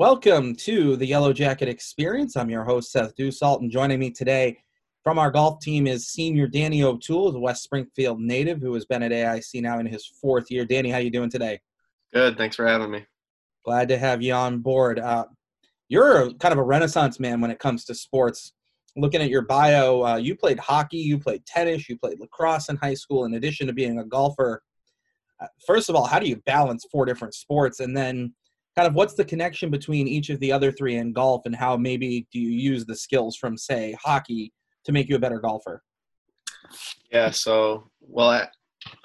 Welcome to the Yellow Jacket Experience. I'm your host, Seth Dussault, and joining me today from our golf team is senior Danny O'Toole, the West Springfield native, who has been at AIC now in his fourth year. Danny, how are you doing today? Good. Thanks for having me. Glad to have you on board. Uh, you're kind of a renaissance man when it comes to sports. Looking at your bio, uh, you played hockey, you played tennis, you played lacrosse in high school, in addition to being a golfer. Uh, first of all, how do you balance four different sports? And then kind of what's the connection between each of the other three in golf and how maybe do you use the skills from say hockey to make you a better golfer? Yeah so well i,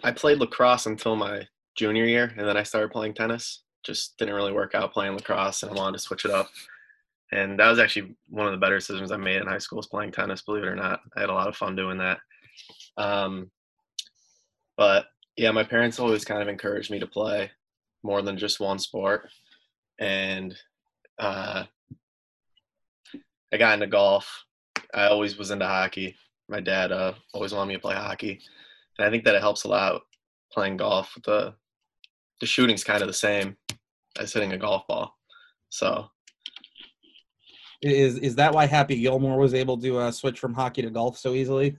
I played lacrosse until my junior year and then i started playing tennis. Just didn't really work out playing lacrosse and i wanted to switch it up. And that was actually one of the better decisions i made in high school is playing tennis believe it or not. I had a lot of fun doing that. Um, but yeah my parents always kind of encouraged me to play more than just one sport and uh, I got into golf. I always was into hockey. My dad uh, always wanted me to play hockey, and I think that it helps a lot playing golf. The the shooting's kind of the same as hitting a golf ball, so. Is is that why Happy Gilmore was able to uh, switch from hockey to golf so easily?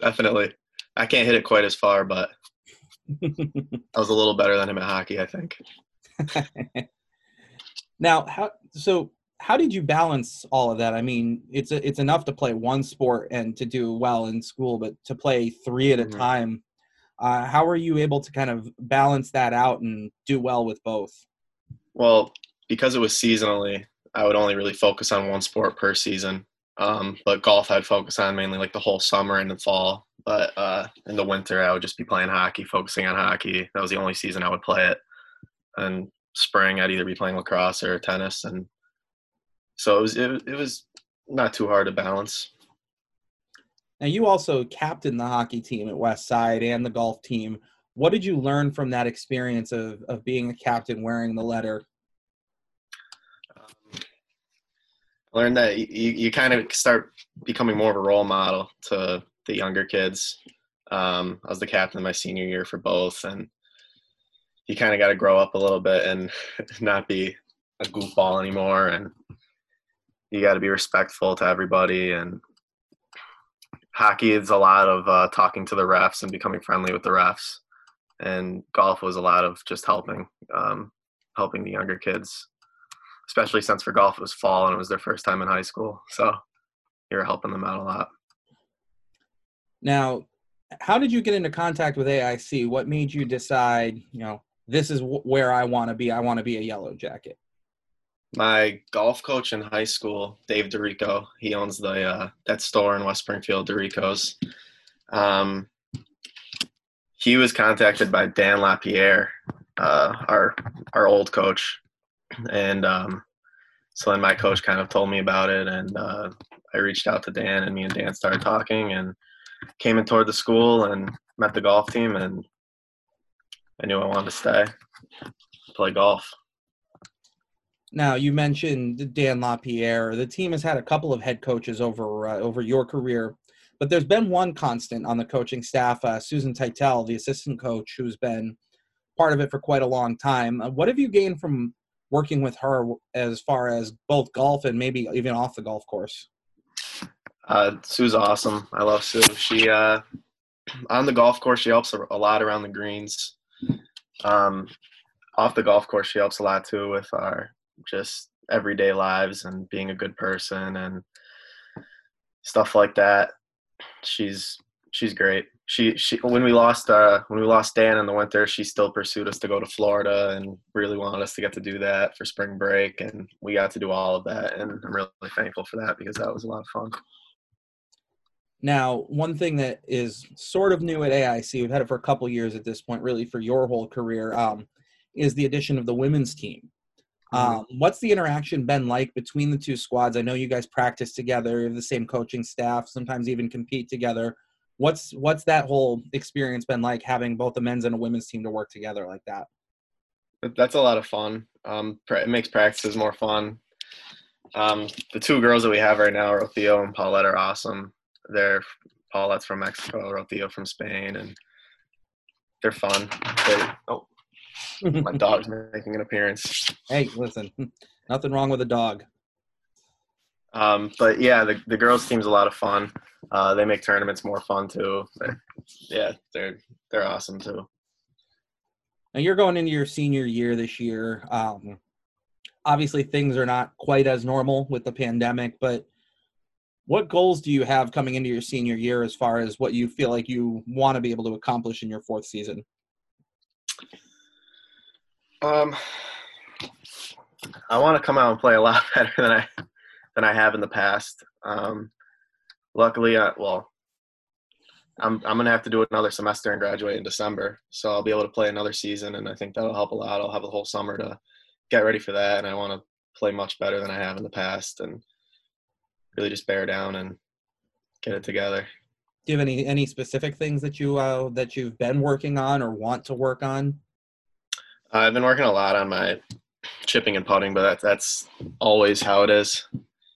Definitely, I can't hit it quite as far, but I was a little better than him at hockey, I think. now, how so? How did you balance all of that? I mean, it's a, it's enough to play one sport and to do well in school, but to play three at a mm-hmm. time, uh, how are you able to kind of balance that out and do well with both? Well, because it was seasonally, I would only really focus on one sport per season. Um, but golf I'd focus on mainly like the whole summer and the fall. But uh, in the winter, I would just be playing hockey, focusing on hockey. That was the only season I would play it and spring I'd either be playing lacrosse or tennis, and so it was it, it was not too hard to balance. Now you also captained the hockey team at West Side and the golf team. What did you learn from that experience of of being a captain wearing the letter? Um, I learned that you, you kind of start becoming more of a role model to the younger kids. Um, I was the captain my senior year for both, and you kind of got to grow up a little bit and not be a goofball anymore and you got to be respectful to everybody and hockey is a lot of uh, talking to the refs and becoming friendly with the refs and golf was a lot of just helping um, helping the younger kids especially since for golf it was fall and it was their first time in high school so you're helping them out a lot. Now how did you get into contact with aic what made you decide you know this is where I want to be. I want to be a yellow jacket. My golf coach in high school, Dave Dorico, he owns the uh, that store in West Springfield, Dorico's. Um, he was contacted by Dan Lapierre, uh, our our old coach, and um, so then my coach kind of told me about it, and uh, I reached out to Dan, and me and Dan started talking, and came in toward the school and met the golf team, and I knew I wanted to stay, play golf. Now you mentioned Dan Lapierre. The team has had a couple of head coaches over uh, over your career, but there's been one constant on the coaching staff, uh, Susan Titel, the assistant coach, who's been part of it for quite a long time. Uh, what have you gained from working with her as far as both golf and maybe even off the golf course? Uh, Sue's awesome. I love Sue. She uh, on the golf course, she helps a lot around the greens. Um, off the golf course, she helps a lot too with our just everyday lives and being a good person and stuff like that. She's she's great. She she when we lost uh when we lost Dan in the winter, she still pursued us to go to Florida and really wanted us to get to do that for spring break and we got to do all of that and I'm really thankful for that because that was a lot of fun. Now, one thing that is sort of new at AIC, we've had it for a couple years at this point, really for your whole career, um, is the addition of the women's team. Mm-hmm. Um, what's the interaction been like between the two squads? I know you guys practice together, the same coaching staff, sometimes even compete together. What's what's that whole experience been like having both a men's and a women's team to work together like that? That's a lot of fun. Um, it makes practices more fun. Um, the two girls that we have right now, Rocío and Paulette, are awesome they're Paulette's from Mexico, Rocío from Spain, and they're fun. They, oh, My dog's making an appearance. Hey, listen, nothing wrong with a dog. Um, but yeah, the, the girls team's a lot of fun. Uh, they make tournaments more fun too. They're, yeah, they're they're awesome too. Now you're going into your senior year this year. Um, obviously, things are not quite as normal with the pandemic, but what goals do you have coming into your senior year as far as what you feel like you want to be able to accomplish in your fourth season? Um, I want to come out and play a lot better than I than I have in the past. Um, luckily, I, well, I'm I'm gonna have to do another semester and graduate in December, so I'll be able to play another season, and I think that'll help a lot. I'll have the whole summer to get ready for that, and I want to play much better than I have in the past, and really just bear down and get it together. Do you have any any specific things that you uh, that you've been working on or want to work on? I've been working a lot on my chipping and putting, but that, that's always how it is.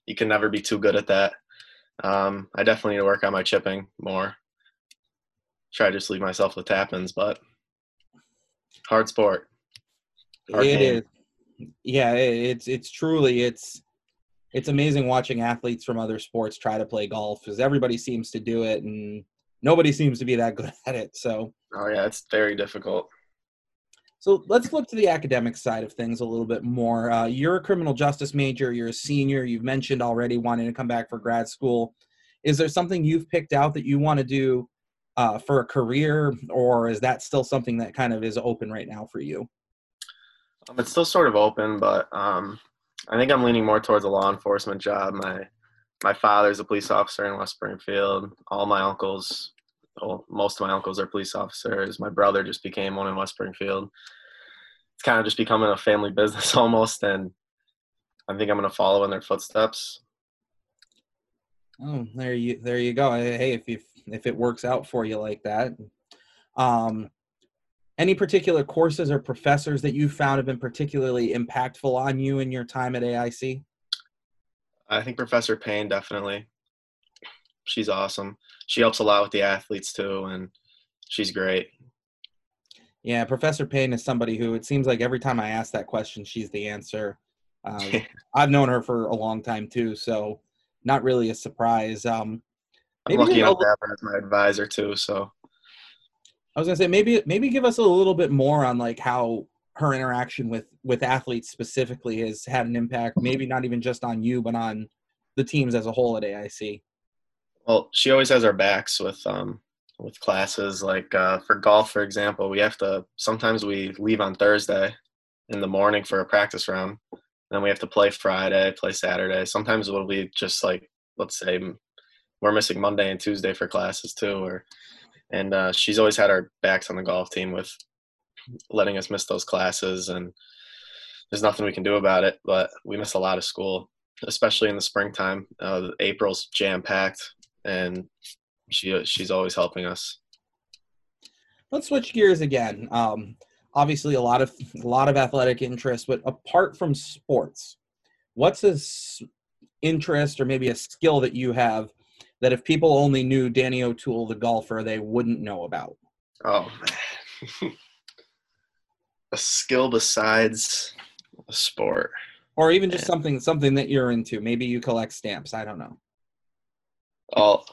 You can never be too good at that. Um, I definitely need to work on my chipping more. Try to just leave myself with tap-ins, but hard sport. Hard it game. is. Yeah, it's it's truly it's it's amazing watching athletes from other sports try to play golf because everybody seems to do it and nobody seems to be that good at it. So. Oh yeah, it's very difficult. So let's flip to the academic side of things a little bit more. Uh, you're a criminal justice major. You're a senior. You've mentioned already wanting to come back for grad school. Is there something you've picked out that you want to do uh, for a career, or is that still something that kind of is open right now for you? Um, it's still sort of open, but um, I think I'm leaning more towards a law enforcement job. My my father's a police officer in West Springfield. All my uncles, well, most of my uncles are police officers. My brother just became one in West Springfield. It's kind of just becoming a family business almost, and I think I'm going to follow in their footsteps. Oh, there you there you go. Hey, if if if it works out for you like that, um, any particular courses or professors that you found have been particularly impactful on you in your time at AIC? I think Professor Payne definitely. She's awesome. She helps a lot with the athletes too, and she's great. Yeah, Professor Payne is somebody who it seems like every time I ask that question, she's the answer. Um, I've known her for a long time too, so not really a surprise. Um, I'm lucky enough to have her as my advisor too, so I was gonna say maybe maybe give us a little bit more on like how her interaction with with athletes specifically has had an impact. Maybe not even just on you, but on the teams as a whole at AIC. Well, she always has our backs with um with classes. Like uh, for golf, for example, we have to sometimes we leave on Thursday in the morning for a practice round. Then we have to play Friday, play Saturday. Sometimes it'll be just like let's say we're missing Monday and Tuesday for classes too, or and uh, she's always had our backs on the golf team with letting us miss those classes and there's nothing we can do about it but we miss a lot of school especially in the springtime. Uh, april's jam packed and she she's always helping us. Let's switch gears again. Um, obviously a lot of a lot of athletic interest but apart from sports what's a interest or maybe a skill that you have that if people only knew Danny O'Toole, the golfer, they wouldn't know about? Oh, man. a skill besides a sport, or even just something something that you're into. Maybe you collect stamps. I don't know. Oh,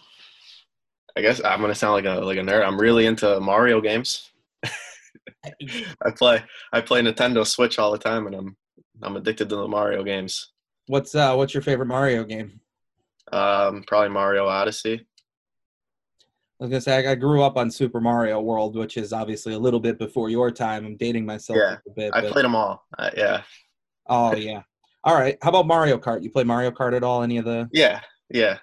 I guess I'm gonna sound like a like a nerd. I'm really into Mario games. I play I play Nintendo Switch all the time, and I'm I'm addicted to the Mario games. What's uh What's your favorite Mario game? Um, probably Mario Odyssey. I was gonna say I grew up on Super Mario World, which is obviously a little bit before your time. I'm dating myself yeah, a bit. I but... played them all. Uh, yeah. Oh yeah. All right. How about Mario Kart? You play Mario Kart at all? Any of the? Yeah, yeah.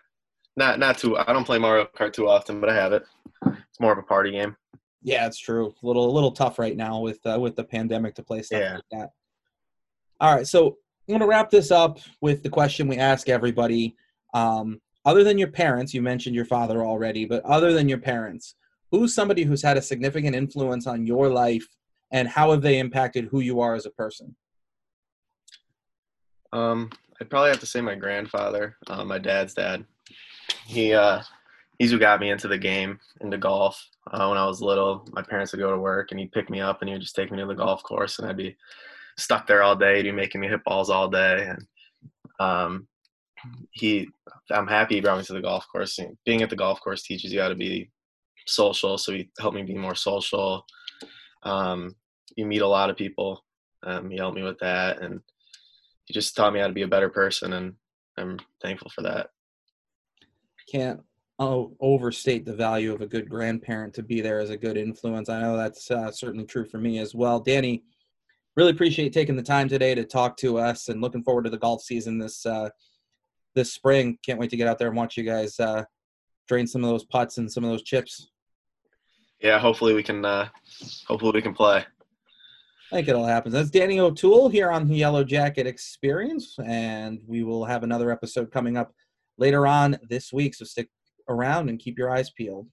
Not not too. I don't play Mario Kart too often, but I have it. It's more of a party game. Yeah, it's true. A little a little tough right now with uh, with the pandemic to play stuff yeah. like that. All right, so I'm gonna wrap this up with the question we ask everybody. Um, other than your parents, you mentioned your father already, but other than your parents, who's somebody who's had a significant influence on your life and how have they impacted who you are as a person? Um, I'd probably have to say my grandfather, uh, my dad's dad. He uh, he's who got me into the game, into golf. Uh, when I was little, my parents would go to work and he'd pick me up and he would just take me to the golf course and I'd be stuck there all day. He'd be making me hit balls all day. And um, he, I'm happy he brought me to the golf course. And being at the golf course teaches you how to be social. So he helped me be more social. Um, you meet a lot of people. Um, he helped me with that. And he just taught me how to be a better person. And I'm thankful for that. Can't oh, overstate the value of a good grandparent to be there as a good influence. I know that's uh, certainly true for me as well. Danny, really appreciate taking the time today to talk to us and looking forward to the golf season this uh, this spring. Can't wait to get out there and watch you guys uh, drain some of those putts and some of those chips. Yeah, hopefully we can. Uh, hopefully we can play. I think it'll happen. That's Danny O'Toole here on the Yellow Jacket Experience, and we will have another episode coming up later on this week. So stick around and keep your eyes peeled.